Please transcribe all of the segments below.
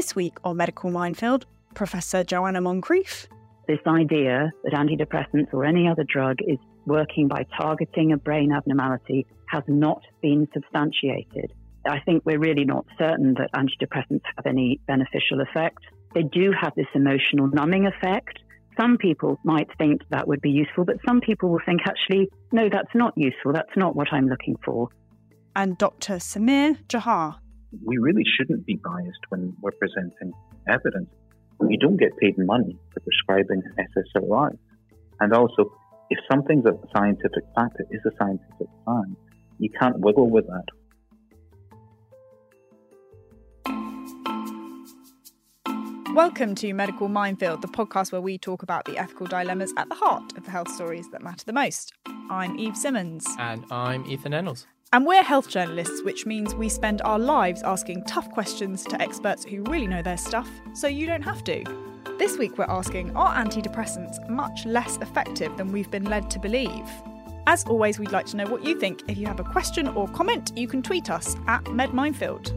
This week on Medical Minefield, Professor Joanna Moncrieff. This idea that antidepressants or any other drug is working by targeting a brain abnormality has not been substantiated. I think we're really not certain that antidepressants have any beneficial effect. They do have this emotional numbing effect. Some people might think that would be useful, but some people will think, actually, no, that's not useful. That's not what I'm looking for. And Dr. Sameer Jauhar. We really shouldn't be biased when we're presenting evidence. You don't get paid money for prescribing SSRI. And also, if something's a scientific fact, it is a scientific fact. You can't wiggle with that. Welcome to Medical Minefield, the podcast where we talk about the ethical dilemmas at the heart of the health stories that matter the most. I'm Eve Simmons. And I'm Ethan Ennals. And we're health journalists, which means we spend our lives asking tough questions to experts who really know their stuff, so you don't have to. This week we're asking Are antidepressants much less effective than we've been led to believe? As always, we'd like to know what you think. If you have a question or comment, you can tweet us at MedMinefield.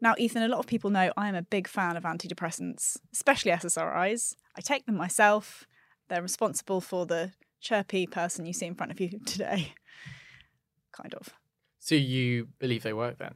Now, Ethan, a lot of people know I am a big fan of antidepressants, especially SSRIs. I take them myself. They're responsible for the chirpy person you see in front of you today. Kind of. So you believe they work then?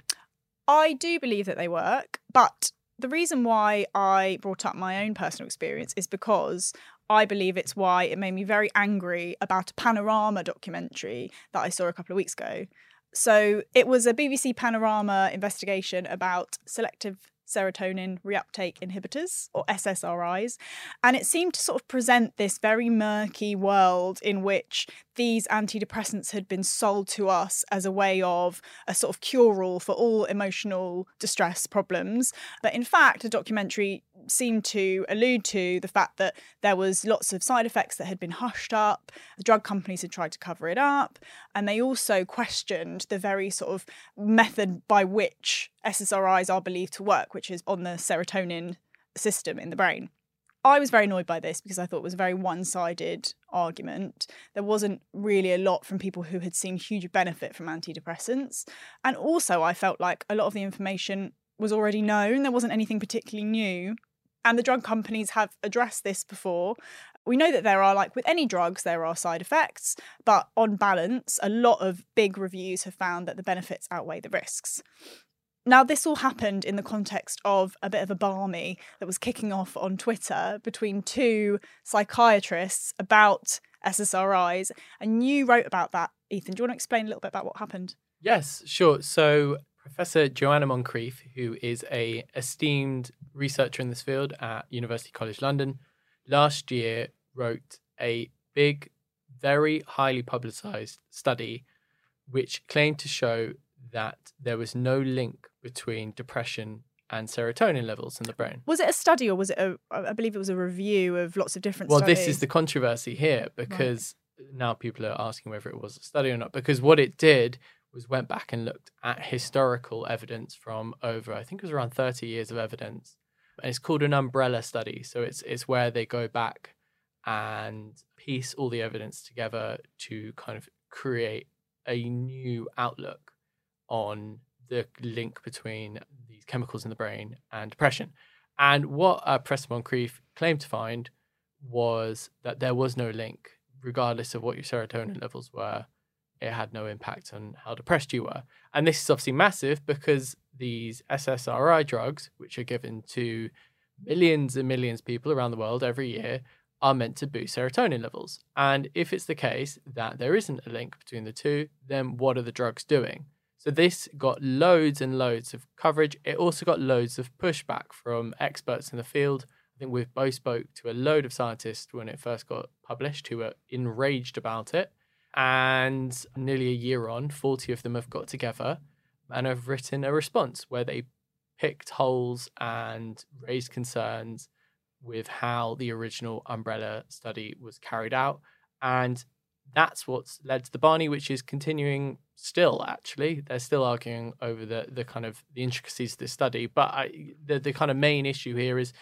I do believe that they work, but the reason why I brought up my own personal experience is because I believe it's why it made me very angry about a Panorama documentary that I saw a couple of weeks ago. So it was a BBC Panorama investigation about selective serotonin reuptake inhibitors or SSRIs. And it seemed to sort of present this very murky world in which these antidepressants had been sold to us as a way of a sort of cure all for all emotional distress problems. But in fact, the documentary seemed to allude to the fact that there was lots of side effects that had been hushed up. The drug companies had tried to cover it up. And they also questioned the very sort of method by which SSRIs are believed to work, which is on the serotonin system in the brain. I was very annoyed by this because I thought it was a very one sided argument. There wasn't really a lot from people who had seen huge benefit from antidepressants. And also, I felt like a lot of the information was already known. There wasn't anything particularly new. And the drug companies have addressed this before. We know that there are, like with any drugs, there are side effects, but on balance, a lot of big reviews have found that the benefits outweigh the risks. Now, this all happened in the context of a bit of a barmy that was kicking off on Twitter between two psychiatrists about SSRIs. And you wrote about that, Ethan. Do you want to explain a little bit about what happened? Yes, sure. So, Professor Joanna Moncrieff, who is a esteemed researcher in this field at University College London, last year wrote a big, very highly publicized study which claimed to show that there was no link between depression and serotonin levels in the brain. Was it a study or was it a, I believe it was a review of lots of different well, studies? this is the controversy here because right. now people are asking whether it was a study or not. Because what it did was went back and looked at historical evidence from over, I think it was around 30 years of evidence. And it's called an umbrella study. So it's it's where they go back and piece all the evidence together to kind of create a new outlook on the link between these chemicals in the brain and depression. And what uh, Professor Moncrieff claimed to find was that there was no link, regardless of what your serotonin levels were. It had no impact on how depressed you were. And this is obviously massive because these SSRI drugs, which are given to millions and millions of people around the world every year, are meant to boost serotonin levels. And if it's the case that there isn't a link between the two, then what are the drugs doing? So this got loads and loads of coverage. It also got loads of pushback from experts in the field. I think we've both spoke to a load of scientists when it first got published who were enraged about it. And nearly a year on, 40 of them have got together and have written a response where they picked holes and raised concerns with how the original umbrella study was carried out. And that's what's led to the Barney, which is continuing still. Actually, they're still arguing over the the kind of the intricacies of this study. But I, the the kind of main issue here is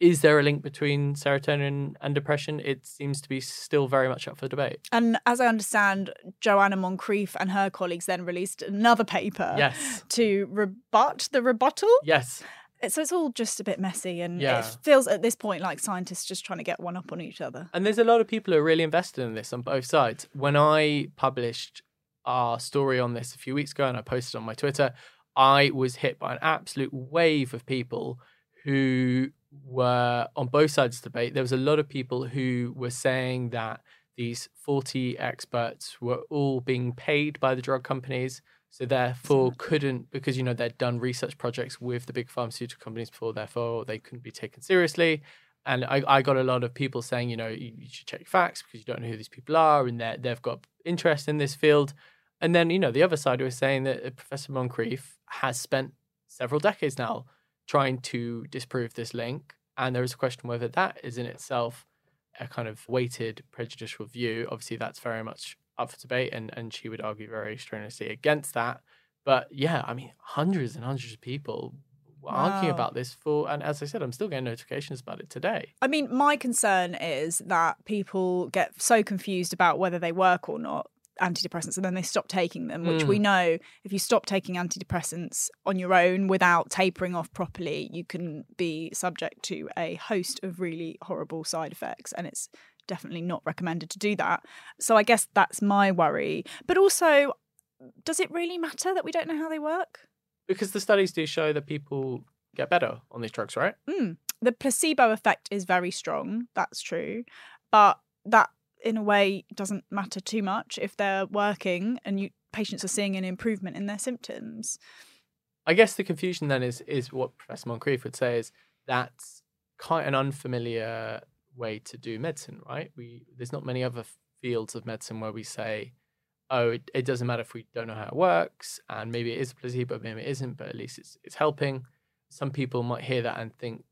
is there a link between serotonin and depression? It seems to be still very much up for debate. And as I understand, Joanna Moncrieff and her colleagues then released another paper Yes. to rebut the rebuttal. Yes. So it's all just a bit messy, and Yeah. it feels at this point like scientists just trying to get one up on each other. And there's a lot of people who are really invested in this on both sides. When I published our story on this a few weeks ago and I posted on my Twitter, I was hit by an absolute wave of people who were on both sides of the debate. There was a lot of people who were saying that these 40 experts were all being paid by the drug companies. So therefore couldn't because you know they'd done research projects with the big pharmaceutical companies before, therefore they couldn't be taken seriously. And I, I got a lot of people saying, you know, you, you should check facts because you don't know who these people are and they they've got interest in this field. And then, you know, the other side was saying that uh, Professor Moncrieff has spent several decades now trying to disprove this link. And there is a question whether that is in itself a kind of weighted prejudicial view. Obviously, that's very much up for debate, and, and she would argue very strenuously against that. But yeah, I mean, hundreds and hundreds of people were arguing about this for, and as I said, I'm still getting notifications about it today. I mean, my concern is that people get so confused about whether they work or not antidepressants and then they stop taking them which we mm. know if you stop taking antidepressants on your own without tapering off properly you can be subject to a host of really horrible side effects and it's definitely not recommended to do that so i guess that's my worry but also does it really matter that we don't know how they work Because the studies do show that people get better on these drugs, right? Mm. The placebo effect is very strong. That's true. But that, in a way, doesn't matter too much if they're working and you patients are seeing an improvement in their symptoms. I guess the confusion then is is what Professor Moncrieff would say is that's quite an unfamiliar way to do medicine, right? We there's not many other fields of medicine where we say, oh, it, it doesn't matter if we don't know how it works, and maybe it is a placebo, maybe it isn't, but at least it's it's helping. Some people might hear that and think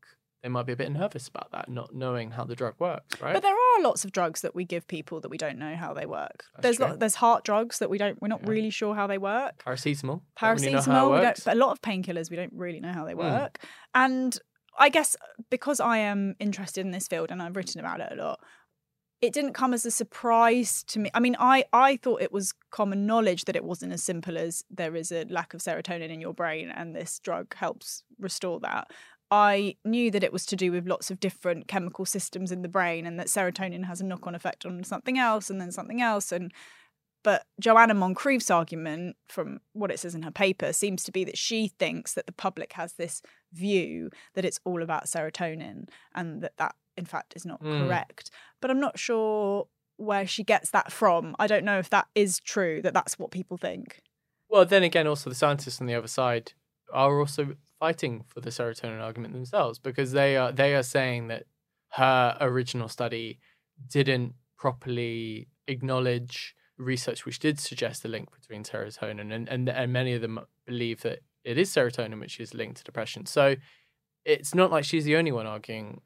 they might be a bit nervous about that, not knowing how the drug works, right? But there are lots of drugs that we give people that we don't know how they work. That's there's there's heart drugs that we don't we're not Yeah. really sure how they work. Paracetamol. don't know how it Paracetamol, we don't, but a lot of painkillers we don't really know how they Mm. work. And I guess because I am interested in this field and I've written about it a lot, it didn't come as a surprise to me. I mean, I I thought it was common knowledge that it wasn't as simple as there is a lack of serotonin in your brain and this drug helps restore that. I knew that it was to do with lots of different chemical systems in the brain and that serotonin has a knock-on effect on something else and then something else and but Joanna Moncrieff's argument, from what it says in her paper, seems to be that she thinks that the public has this view that it's all about serotonin and that that, in fact, is not Mm. correct. But I'm not sure where she gets that from. I don't know if that is true, that that's what people think. Well, then again, also the scientists on the other side are also fighting for the serotonin argument themselves because they are they are saying that her original study didn't properly acknowledge research which did suggest a link between serotonin and, and and many of them believe that it is serotonin which is linked to depression. So it's not like she's the only one arguing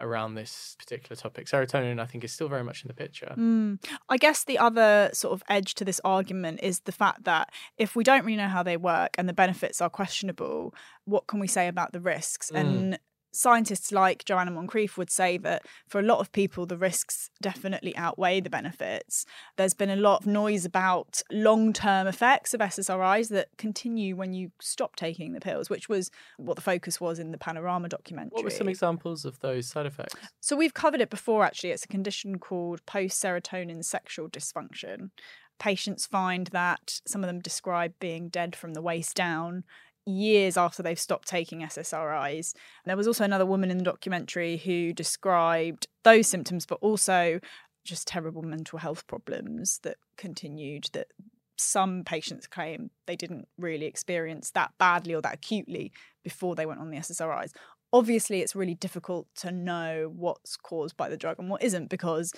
around this particular topic. Serotonin, I think, is still very much in the picture. Mm. I guess the other sort of edge to this argument is the fact that if we don't really know how they work and the benefits are questionable, what can we say about the risks? Mm. And scientists like Joanna Moncrieff would say that for a lot of people, the risks definitely outweigh the benefits. There's been a lot of noise about long term effects of SSRIs that continue when you stop taking the pills, which was what the focus was in the Panorama documentary. What were some examples of those side effects? So we've covered it before actually. It's a condition called post serotonin sexual dysfunction. Patients find that some of them describe being dead from the waist down years after they've stopped taking SSRIs. There was also another woman in the documentary who described those symptoms, but also just terrible mental health problems that continued that some patients claim they didn't really experience that badly or that acutely before they went on the SSRIs obviously it's really difficult to know what's caused by the drug and what isn't because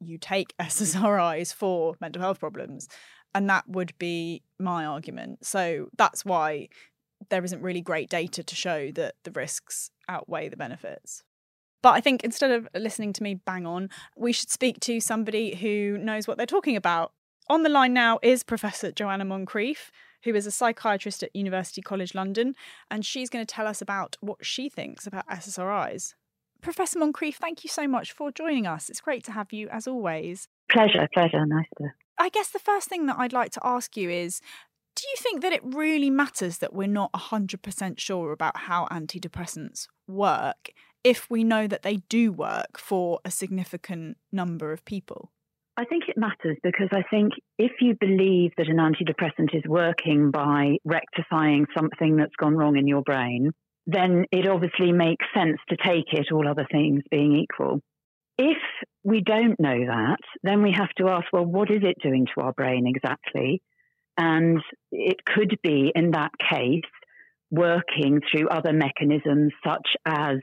you take SSRIs for mental health problems and that would be my argument so that's why there isn't really great data to show that the risks outweigh the benefits but I think instead of listening to me bang on, we should speak to somebody who knows what they're talking about. On the line now is Professor Joanna Moncrieff, who is a psychiatrist at University College London, and she's going to tell us about what she thinks about SSRIs. Professor Moncrieff, thank you so much for joining us. It's great to have you as always. Pleasure, pleasure. Nice to. I guess the first thing that I'd like to ask you is do you think that it really matters that we're not 100% sure about how antidepressants work if we know that they do work for a significant number of people? I think it matters because I think if you believe that an antidepressant is working by rectifying something that's gone wrong in your brain, then it obviously makes sense to take it, all other things being equal. If we don't know that, then we have to ask, well, what is it doing to our brain exactly? And it could be, in that case, working through other mechanisms such as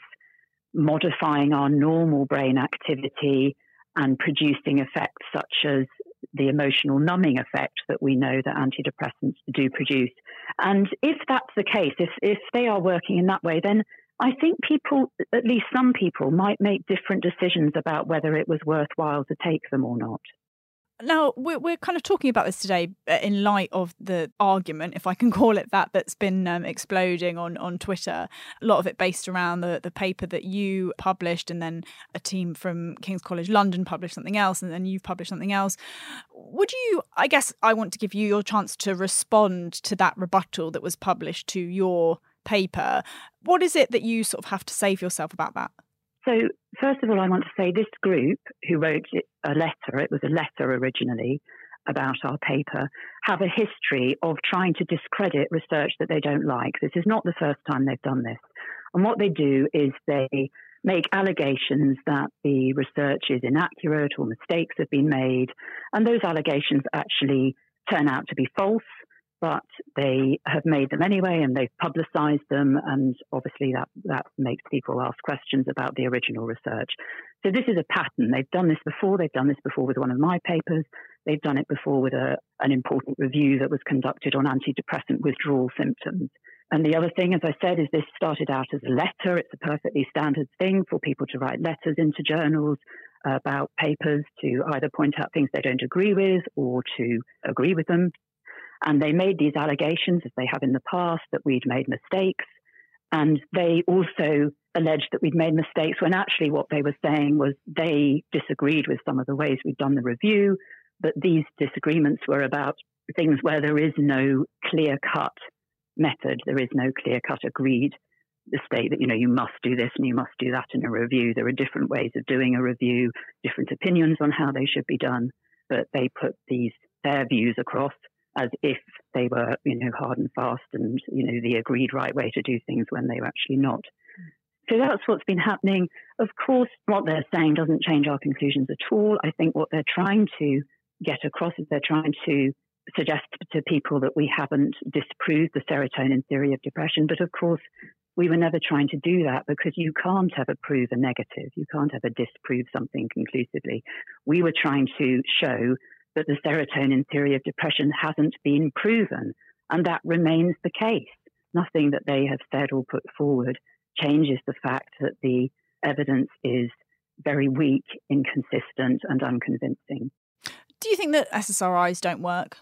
modifying our normal brain activity and producing effects such as the emotional numbing effect that we know that antidepressants do produce. And if that's the case, if, if they are working in that way, then I think people, at least some people, might make different decisions about whether it was worthwhile to take them or not. Now, we're, we're kind of talking about this today uh, in light of the argument, if I can call it that, that's been um, exploding on, on Twitter. A lot of it based around the, the paper that you published, and then a team from King's College London published something else, and then you've published something else. Would you, I guess, I want to give you your chance to respond to that rebuttal that was published to your paper. What is it that you sort of have to say for yourself about that? So, first of all, I want to say this group who wrote a letter, it was a letter originally about our paper, have a history of trying to discredit research that they don't like. This is not the first time they've done this. And what they do is they make allegations that the research is inaccurate or mistakes have been made, and those allegations actually turn out to be false but they have made them anyway and they've publicized them and obviously that, that makes people ask questions about the original research. So this is a pattern. They've done this before. They've done this before with one of my papers. They've done it before with a, an important review that was conducted on antidepressant withdrawal symptoms. And the other thing, as I said, is this started out as a letter. It's a perfectly standard thing for people to write letters into journals uh, about papers to either point out things they don't agree with or to agree with them. And they made these allegations, as they have in the past, that we'd made mistakes. And they also alleged that we'd made mistakes when actually what they were saying was they disagreed with some of the ways we'd done the review, but these disagreements were about things where there is no clear cut method, there is no clear cut agreed state that you know you must do this and you must do that in a review. There are different ways of doing a review, different opinions on how they should be done, but they put these their views across as if they were, you know, hard and fast and, you know, the agreed right way to do things when they were actually not. So that's what's been happening. Of course, what they're saying doesn't change our conclusions at all. I think what they're trying to get across is they're trying to suggest to people that we haven't disproved the serotonin theory of depression. But of course, we were never trying to do that because you can't ever prove a negative. You can't ever disprove something conclusively. We were trying to show that the serotonin theory of depression hasn't been proven. And that remains the case. Nothing that they have said or put forward changes the fact that the evidence is very weak, inconsistent, and unconvincing. Do you think that SSRIs don't work?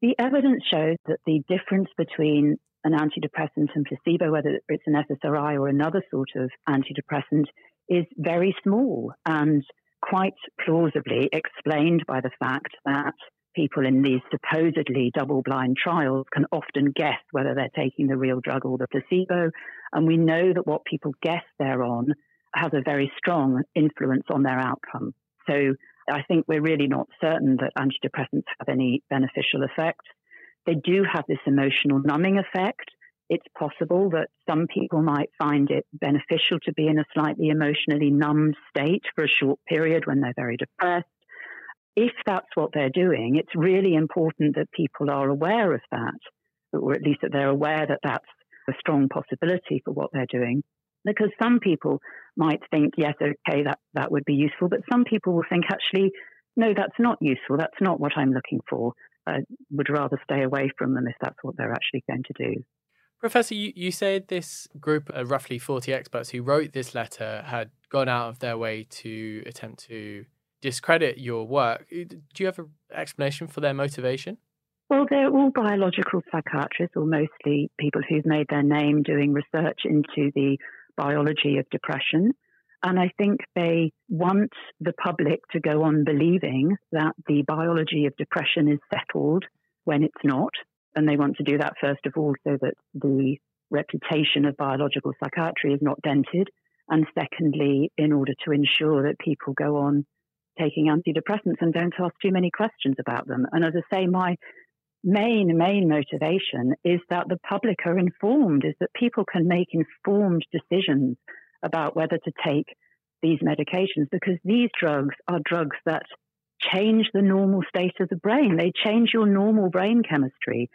The evidence shows that the difference between an antidepressant and placebo, whether it's an SSRI or another sort of antidepressant, is very small. And quite plausibly explained by the fact that people in these supposedly double blind trials can often guess whether they're taking the real drug or the placebo. And we know that what people guess they're on has a very strong influence on their outcome. So I think we're really not certain that antidepressants have any beneficial effects. They do have this emotional numbing effect, it's possible that some people might find it beneficial to be in a slightly emotionally numbed state for a short period when they're very depressed. If that's what they're doing, it's really important that people are aware of that, or at least that they're aware that that's a strong possibility for what they're doing. Because some people might think, yes, okay, that, that would be useful, but some people will think, actually, no, that's not useful. That's not what I'm looking for. I would rather stay away from them if that's what they're actually going to do. Professor, you, you said this group of roughly 40 experts who wrote this letter had gone out of their way to attempt to discredit your work. Do you have an explanation for their motivation? Well, they're all biological psychiatrists, or mostly people who've made their name doing research into the biology of depression. And I think they want the public to go on believing that the biology of depression is settled when it's not. And they want to do that, first of all, so that the reputation of biological psychiatry is not dented. And secondly, in order to ensure that people go on taking antidepressants and don't ask too many questions about them. And as I say, my main, main motivation is that the public are informed, is that people can make informed decisions about whether to take these medications because these drugs are drugs that change the normal state of the brain. They change your normal brain chemistry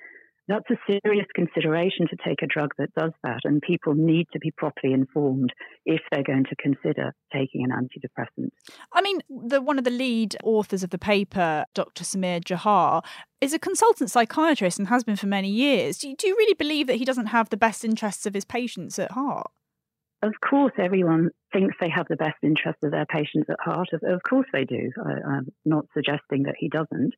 that's a serious consideration to take a drug that does that, and people need to be properly informed if they're going to consider taking an antidepressant. I mean, the one of the lead authors of the paper, Dr. Sameer Jauhar, is a consultant psychiatrist and has been for many years. Do you, do you really believe that he doesn't have the best interests of his patients at heart? Of course, everyone thinks they have the best interests of their patients at heart. Of, of course, they do. I, I'm not suggesting that he doesn't.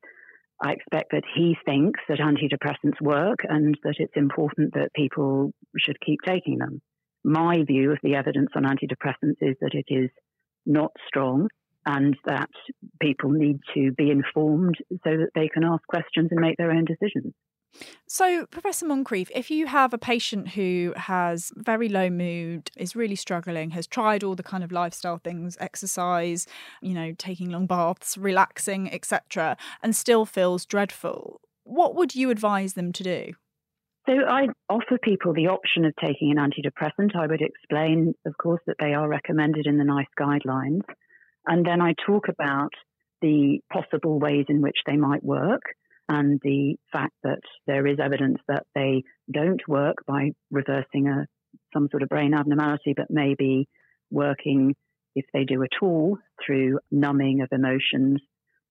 I expect that he thinks that antidepressants work and that it's important that people should keep taking them. My view of the evidence on antidepressants is that it is not strong and that people need to be informed so that they can ask questions and make their own decisions. So, Professor Moncrieff, if you have a patient who has very low mood, is really struggling, has tried all the kind of lifestyle things, exercise, you know, taking long baths, relaxing, etc., and still feels dreadful, what would you advise them to do? So, I offer people the option of taking an antidepressant. I would explain, of course, that they are recommended in the NICE guidelines. And then I talk about the possible ways in which they might work and the fact that there is evidence that they don't work by reversing a some sort of brain abnormality, but maybe working if they do at all through numbing of emotions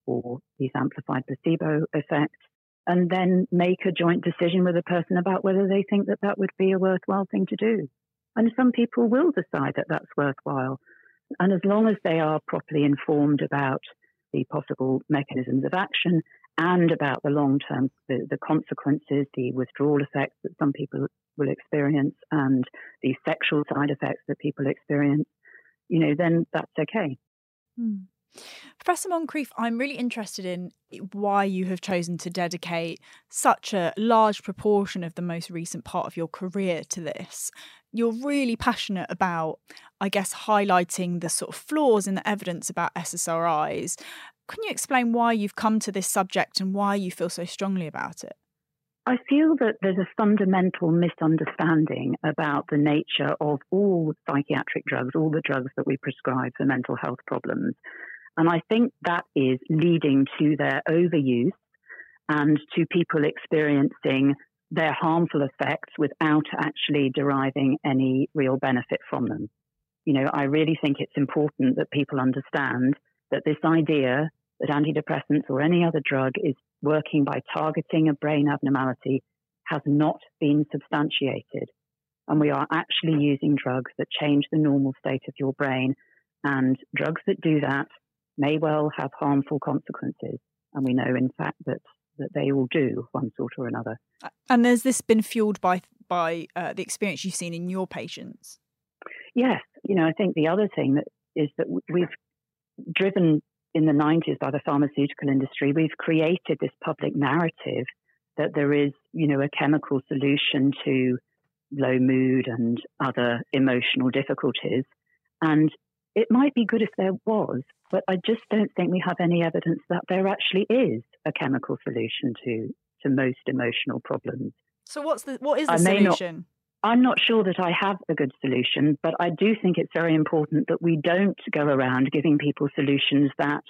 or these amplified placebo effects, and then make a joint decision with a person about whether they think that that would be a worthwhile thing to do. And some people will decide that that's worthwhile. And as long as they are properly informed about the possible mechanisms of action and about the long term, the, the consequences, the withdrawal effects that some people will experience, and the sexual side effects that people experience, you know, then that's okay. Hmm. Professor Moncrieff, I'm really interested in why you have chosen to dedicate such a large proportion of the most recent part of your career to this. You're really passionate about, I guess, highlighting the sort of flaws in the evidence about SSRIs can you explain why you've come to this subject and why you feel so strongly about it? I feel that there's a fundamental misunderstanding about the nature of all psychiatric drugs, all the drugs that we prescribe for mental health problems. And I think that is leading to their overuse and to people experiencing their harmful effects without actually deriving any real benefit from them. You know, I really think it's important that people understand that this idea that antidepressants or any other drug is working by targeting a brain abnormality has not been substantiated. And we are actually using drugs that change the normal state of your brain. And drugs that do that may well have harmful consequences. And we know, in fact, that, that they all do one sort or another. And has this been fueled by, by uh, the experience you've seen in your patients? Yes. You know, I think the other thing that is that we've driven in the 90s by the pharmaceutical industry, we've created this public narrative that there is, you know, a chemical solution to low mood and other emotional difficulties. And it might be good if there was, but I just don't think we have any evidence that there actually is a chemical solution to to most emotional problems. So what's the what is the solution? Not, I'm not sure that I have a good solution, but I do think it's very important that we don't go around giving people solutions that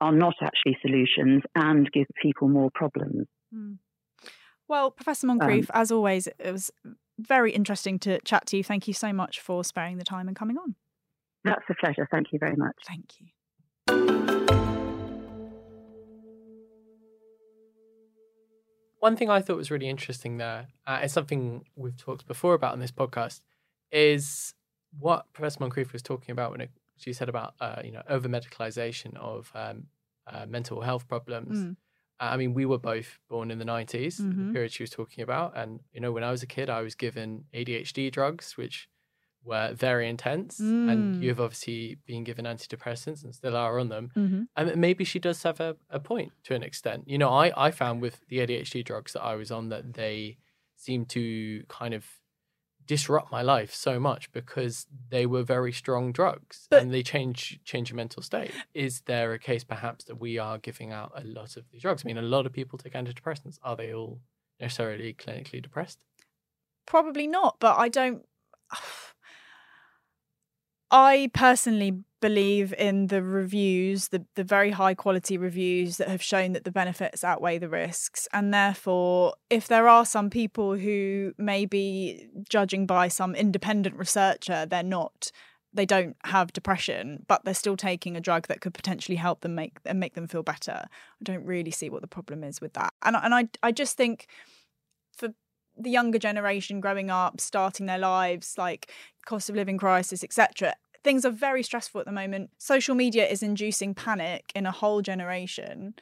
are not actually solutions and give people more problems. Mm. Well, Professor Moncrieff, um, as always, it was very interesting to chat to you. Thank you so much for sparing the time and coming on. That's a pleasure. Thank you very much. Thank you. One thing I thought was really interesting there, uh, and something we've talked before about on this podcast, is what Professor Moncrieff was talking about when it, she said about uh, you know over medicalization of um, uh, mental health problems. Mm. I mean, we were both born in the 90s, mm-hmm. the period she was talking about. And, you know, when I was a kid, I was given ADHD drugs, which were very intense, Mm. and you've obviously been given antidepressants and still are on them. Mm-hmm. And maybe she does have a, a point to an extent. You know, I, I found with the ADHD drugs that I was on that they seemed to kind of disrupt my life so much because they were very strong drugs But- and they change change your mental state. Is there a case perhaps that we are giving out a lot of these drugs? I mean, a lot of people take antidepressants. Are they all necessarily clinically depressed? Probably not, but I don't. I personally believe in the reviews, the, the very high quality reviews that have shown that the benefits outweigh the risks. And therefore, if there are some people who may be judging by some independent researcher, they're not. They don't have depression, but they're still taking a drug that could potentially help them make and make them feel better. I don't really see what the problem is with that, and and I I just think the younger generation growing up, starting their lives, like cost of living crisis, etc. Things are very stressful at the moment. Social media is inducing panic in a whole generation.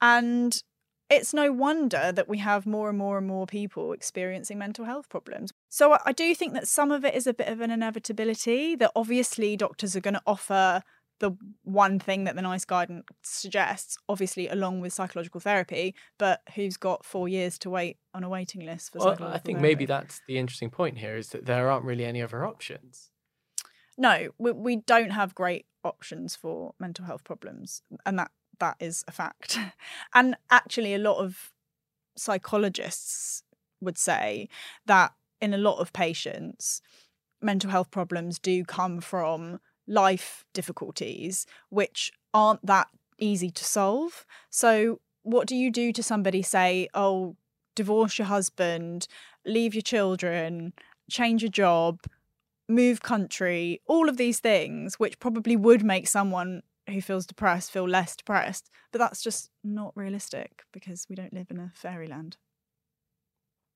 And it's no wonder that we have more and more and more people experiencing mental health problems. So I- I do think that some of it is a bit of an inevitability that obviously doctors are going to offer the one thing that the NICE guidance suggests, obviously along with psychological therapy, but who's got four years to wait on a waiting list for Well, psychological I think therapy? maybe that's the interesting point here is that there aren't really any other options. no we, we don't have great options for mental health problems and that that is a fact and actually a lot of psychologists would say that in a lot of patients mental health problems do come from life difficulties which aren't that easy to solve so what do you do to somebody say oh divorce your husband leave your children change your job move country, all of these things, which probably would make someone who feels depressed feel less depressed. But that's just not realistic because we don't live in a fairyland.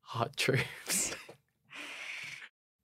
Hard truths.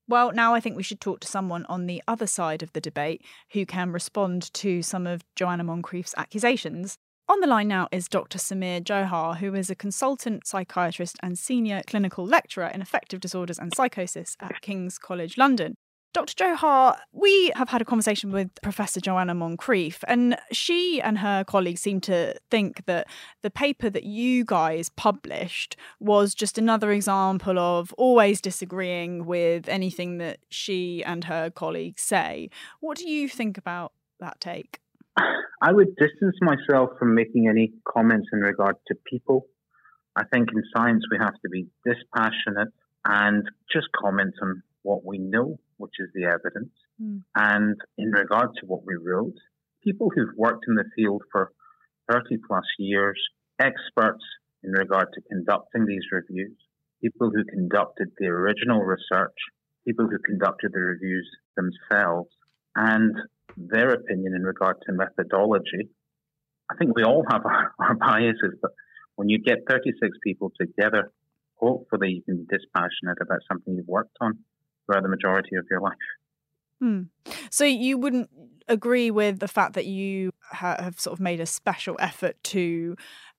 Well, now I think we should talk to someone on the other side of the debate who can respond to some of Joanna Moncrieff's accusations. On the line now is Dr. Sameer Jauhar, who is a consultant psychiatrist and senior clinical lecturer in affective disorders and psychosis at King's College London. Dr. Jauhar, we have had a conversation with Professor Joanna Moncrieff, and she and her colleagues seem to think that the paper that you guys published was just another example of always disagreeing with anything that she and her colleagues say. What do you think about that take? I would distance myself from making any comments in regard to people. I think in science we have to be dispassionate and just comment on what we know, which is the evidence. Mm. And in regard to what we wrote, people who've worked in the field for 30 plus years, experts in regard to conducting these reviews, people who conducted the original research, people who conducted the reviews themselves, and their opinion in regard to methodology. I think we all have our, our biases, but when you get 36 people together, hopefully you can be dispassionate about something you've worked on throughout the majority of your life. Hmm. So you wouldn't agree with the fact that you ha- have sort of made a special effort to,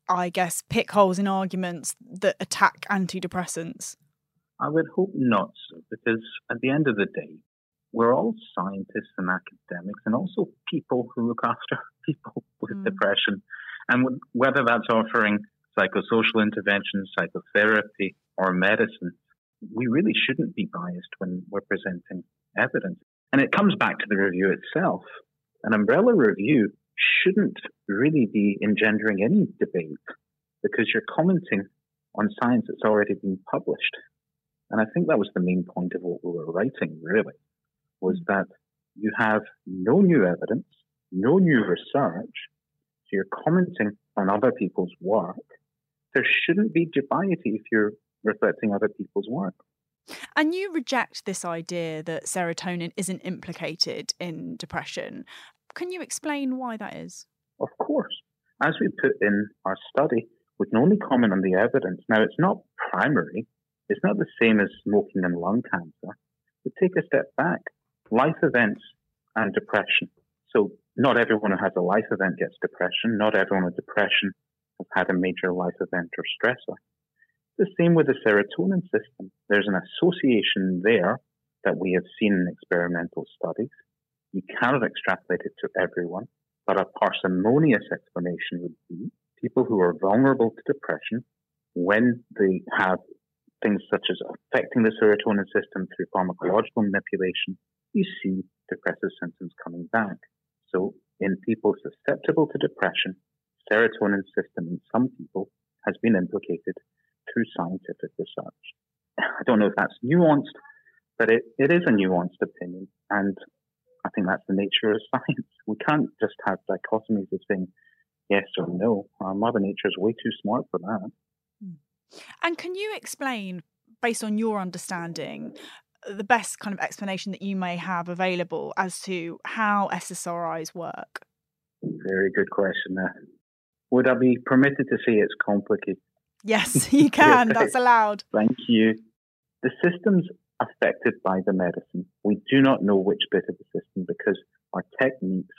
I guess, pick holes in arguments that attack antidepressants? I would hope not, because at the end of the day, we're all scientists and academics and also people who look after people with Mm. depression. And whether that's offering psychosocial interventions, psychotherapy, or medicine, we really shouldn't be biased when we're presenting evidence. And it comes back to the review itself. An umbrella review shouldn't really be engendering any debate because you're commenting on science that's already been published. And I think that was the main point of what we were writing, really, was that you have no new evidence, no new research, so you're commenting on other people's work. There shouldn't be dubiety if you're reflecting other people's work. And you reject this idea that serotonin isn't implicated in depression. Can you explain why that is? Of course. As we put in our study, we can only comment on the evidence. Now, it's not primary, it's not the same as smoking and lung cancer. But take a step back life events and depression. So, not everyone who has a life event gets depression. Not everyone with depression has had a major life event or stressor. The same with the serotonin system. There's an association there that we have seen in experimental studies. You cannot extrapolate it to everyone, but a parsimonious explanation would be people who are vulnerable to depression when they have things such as affecting the serotonin system through pharmacological manipulation, you see depressive symptoms coming back. So in people susceptible to depression, serotonin system in some people has been implicated through scientific research. I don't know if that's nuanced, but it, it is a nuanced opinion. And I think that's the nature of science. We can't just have dichotomies of saying yes or no. Our Mother Nature is way too smart for that. Hmm. And can you explain, based on your understanding, the best kind of explanation that you may have available as to how SSRIs work? Very good question there. Would I be permitted to say it's complicated? Yes, you can. That's allowed. Thank you. The systems affected by the medicine, we do not know which bit of the system because our techniques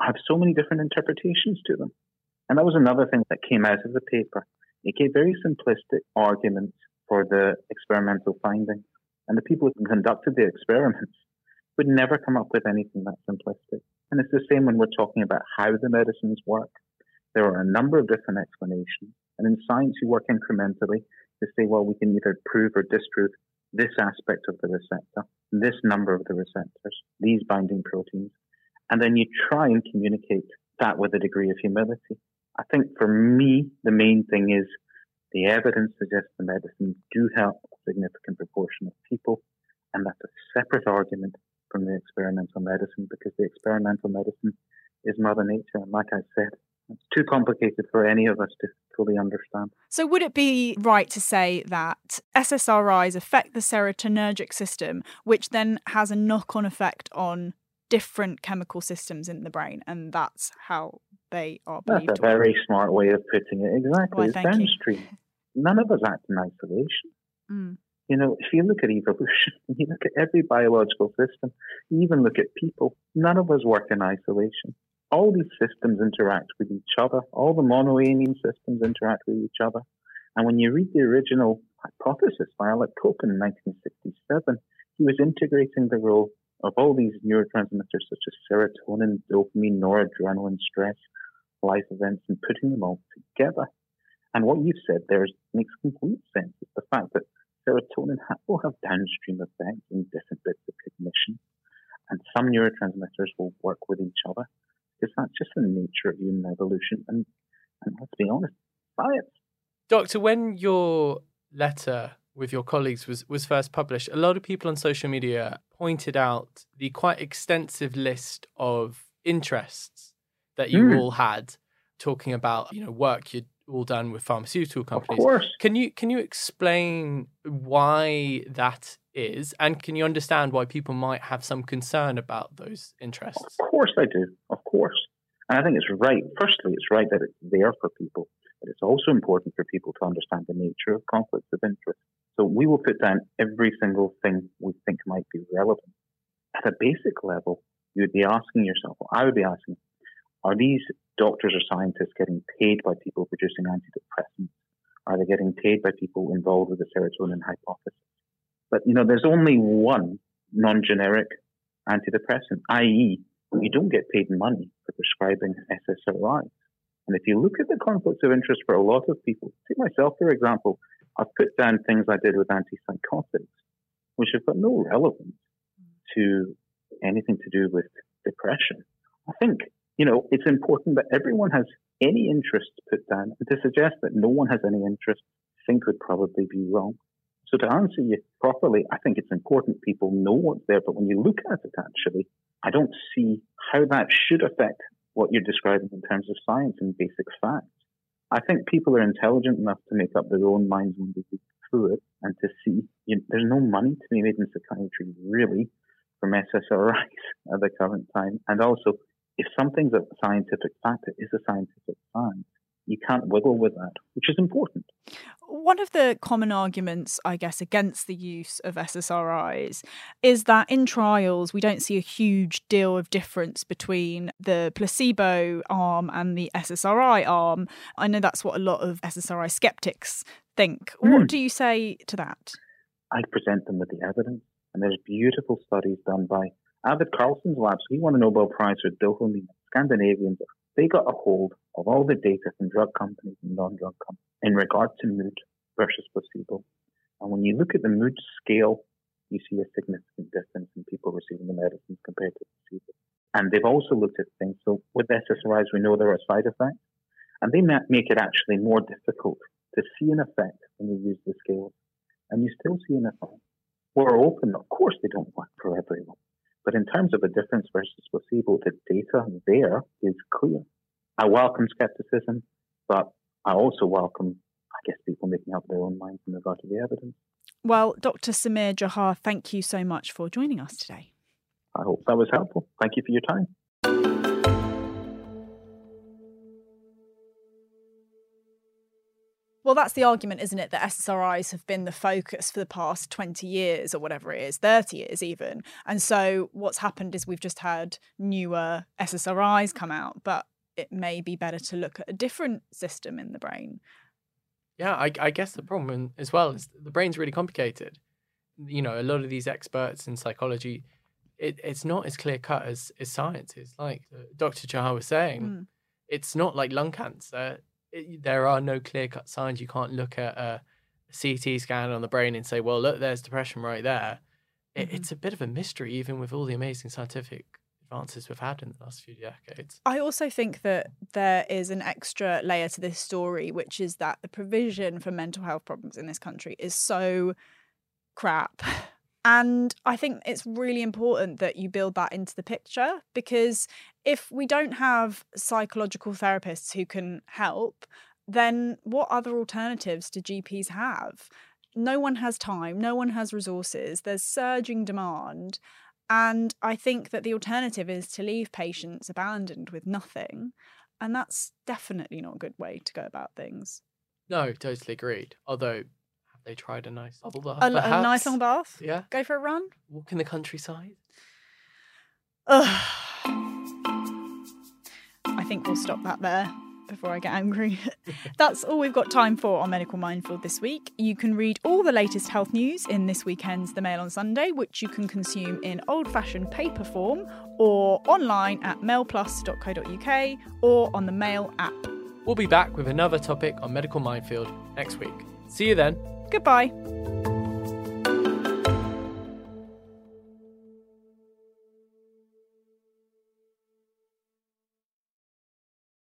have so many different interpretations to them. And that was another thing that came out of the paper. It gave very simplistic arguments for the experimental findings. And the people who conducted the experiments would never come up with anything that simplistic. And it's the same when we're talking about how the medicines work. There are a number of different explanations. And in science, you work incrementally to say, well, we can either prove or disprove this aspect of the receptor, this number of the receptors, these binding proteins. And then you try and communicate that with a degree of humility. I think for me, the main thing is the evidence suggests the medicines do help a significant proportion of people, and that's a separate argument from the experimental medicine because the experimental medicine is Mother Nature. And like I said, too complicated for any of us to fully understand. So, would it be right to say that SSRIs affect the serotonergic system, which then has a knock on effect on different chemical systems in the brain? And that's how they are That's a very smart way of putting it. Exactly. Well, it's downstream. You. None of us act in isolation. Mm. You know, if you look at evolution, you look at every biological system, you even look at people, none of us work in isolation. All these systems interact with each other. All the monoamine systems interact with each other. And when you read the original hypothesis by Alec Coppen in 1967, he was integrating the role of all these neurotransmitters such as serotonin, dopamine, noradrenaline, stress, life events, and putting them all together. And what you've said there makes complete sense. It's the fact that serotonin will have downstream effects in different bits of cognition, and some neurotransmitters will work with each other because that's just the nature of human evolution. And, and let's be honest, science. Doctor, when your letter with your colleagues was, was first published, a lot of people on social media pointed out the quite extensive list of interests that you mm. all had, talking about you know work you'd all done with pharmaceutical companies. Of course. Can you can you explain why that is, and can you understand why people might have some concern about those interests? Of course, I do. Of course, and I think it's right. Firstly, it's right that it's there for people, but it's also important for people to understand the nature of conflicts of interest. So we will put down every single thing we think might be relevant. At a basic level, you'd be asking yourself, I would be asking, are these doctors or scientists getting paid by people producing antidepressants? Are they getting paid by people involved with the serotonin hypothesis? But, you know, there's only one non-generic antidepressant, i.e., you don't get paid money for prescribing SSRIs. And if you look at the conflicts of interest for a lot of people, take myself, for example, I've put down things I did with antipsychotics, which have got no relevance to anything to do with depression. I think you know, it's important that everyone has any interest put down. And to suggest that no one has any interest, I think would probably be wrong. So to answer you properly, I think it's important people know what's there. But when you look at it, actually, I don't see how that should affect what you're describing in terms of science and basic facts. I think people are intelligent enough to make up their own minds when they look through it and to see you know, there's no money to be made in psychiatry, really, from SSRIs at the current time. And also, if something's a scientific fact, it is a scientific fact. You can't wiggle with that, which is important. One of the common arguments, I guess, against the use of SSRIs is that in trials, we don't see a huge deal of difference between the placebo arm and the SSRI arm. I know that's what a lot of SSRI skeptics think. Mm. What hmm. do you say to that? I present them with the evidence. And there's beautiful studies done by Arvid Carlsson's labs. He won a Nobel Prize for dopamine. Scandinavians, they got a hold of all the data from drug companies and non-drug companies in regard to mood versus placebo. And when you look at the mood scale, you see a significant difference in people receiving the medicines compared to placebo. And they've also looked at things. So with SSRIs, we know there are side effects, and they make it actually more difficult to see an effect when you use the scale. And you still see an effect. We're open. Of course, they don't work for everyone. But in terms of a difference versus placebo, the data there is clear. I welcome skepticism, but I also welcome, I guess, people making up their own minds in regard to the evidence. Well, Dr. Sameer Jauhar, thank you so much for joining us today. I hope that was helpful. Thank you for your time. Well, that's the argument, isn't it? That SSRIs have been the focus for the past 20 years or whatever it is, 30 years even. And so what's happened is we've just had newer SSRIs come out, but it may be better to look at a different system in the brain. Yeah, I, I guess the problem as well is the brain's really complicated. You know, a lot of these experts in psychology, it, it's not as clear cut as, as science is. Like Dr. Jauhar was saying, mm. it's not like lung cancer it, there are no clear cut signs. You can't look at a CT scan on the brain and say, well, look, there's depression right there. It, mm-hmm. It's a bit of a mystery, even with all the amazing scientific advances we've had in the last few decades. I also think that there is an extra layer to this story, which is that the provision for mental health problems in this country is so crap. And I think it's really important that you build that into the picture because if we don't have psychological therapists who can help, then what other alternatives do GPs have? No one has time, no one has resources, there's surging demand. And I think that the alternative is to leave patients abandoned with nothing. And that's definitely not a good way to go about things. No, totally agreed. Although, have they tried a nice bubble bath? A, a nice long bath? Yeah. Go for a run? Walk in the countryside? Ugh. I think we'll stop that there before I get angry. That's all we've got time for on Medical Minefield this week. You can read all the latest health news in this weekend's The Mail on Sunday, which you can consume in old fashioned paper form or online at mailplus.co.uk or on the Mail app. We'll be back with another topic on Medical Minefield next week. See you then. Goodbye.